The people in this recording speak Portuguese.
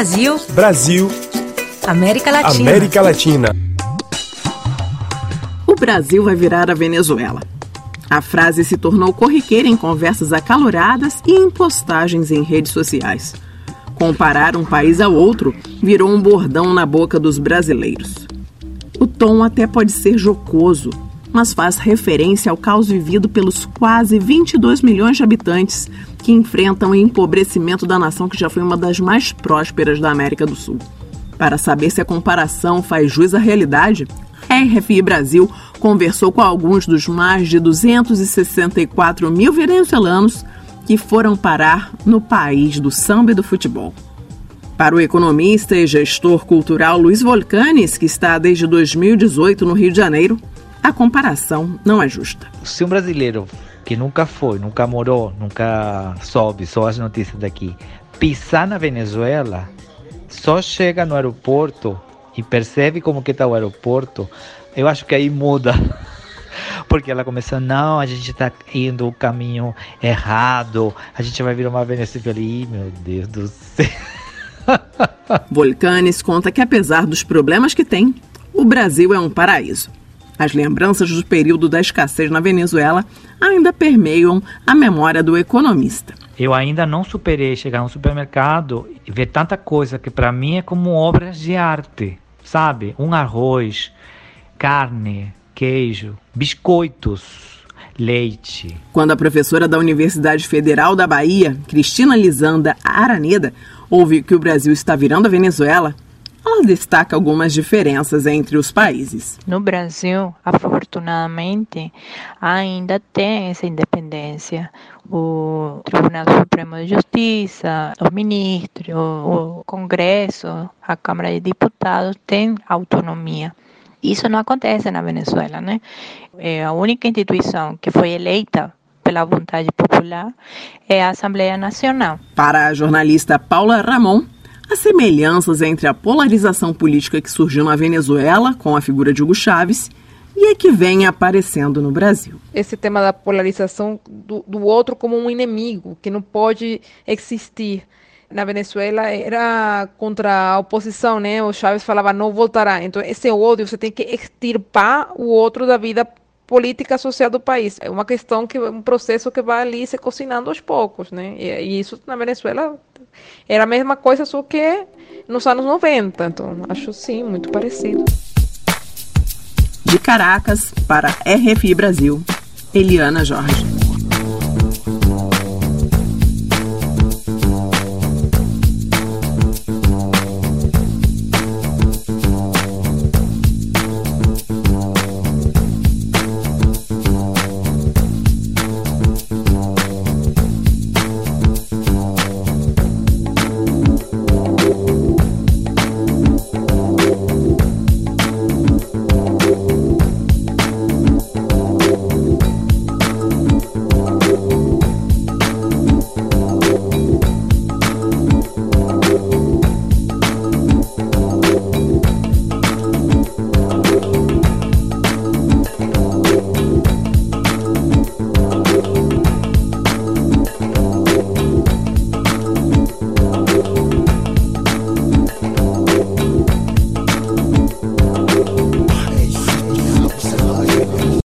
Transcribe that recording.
Brasil. Brasil. América Latina. América Latina. O Brasil vai virar a Venezuela. A frase se tornou corriqueira em conversas acaloradas e em postagens em redes sociais. Comparar um país ao outro virou um bordão na boca dos brasileiros. O tom até pode ser jocoso, mas faz referência ao caos vivido pelos quase 22 milhões de habitantes que enfrentam o empobrecimento da nação que já foi uma das mais prósperas da América do Sul. Para saber se a comparação faz jus à realidade, a RFI Brasil conversou com alguns dos mais de 264 mil venezuelanos que foram parar no país do samba e do futebol. Para o economista e gestor cultural Luiz Volcanes, que está desde 2018 no Rio de Janeiro, a comparação não é justa. Se um brasileiro que nunca foi, nunca morou, nunca soube só as notícias daqui, pisar na Venezuela, só chega no aeroporto e percebe como que está o aeroporto, eu acho que aí muda. Porque ela começou, não, a gente está indo o caminho errado, a gente vai virar uma Venezuela. Ih, meu Deus do céu. Volcanes conta que apesar dos problemas que tem, o Brasil é um paraíso. As lembranças do período da escassez na Venezuela ainda permeiam a memória do economista. Eu ainda não superei chegar no supermercado e ver tanta coisa que para mim é como obras de arte, sabe? Um arroz, carne, queijo, biscoitos, leite. Quando a professora da Universidade Federal da Bahia, Cristina Lisanda Araneda, ouve que o Brasil está virando a Venezuela, ela destaca algumas diferenças entre os países. No Brasil, afortunadamente, ainda tem essa independência. O Tribunal Supremo de Justiça, os ministros, o Congresso, a Câmara de Deputados têm autonomia. Isso não acontece na Venezuela, né? É a única instituição que foi eleita pela vontade popular é a Assembleia Nacional. Para a jornalista Paula Ramon, as semelhanças entre a polarização política que surgiu na Venezuela com a figura de Hugo Chávez e a que vem aparecendo no Brasil. Esse tema da polarização do, do outro como um inimigo que não pode existir na Venezuela era contra a oposição, né? O Chávez falava não voltará. Então esse ódio você tem que extirpar o outro da vida política social do país. É uma questão que um processo que vai ali se cocinando aos poucos, né? E, e isso na Venezuela era a mesma coisa, só que nos anos 90. Então, acho sim, muito parecido. De Caracas, para RFI Brasil, Eliana Jorge.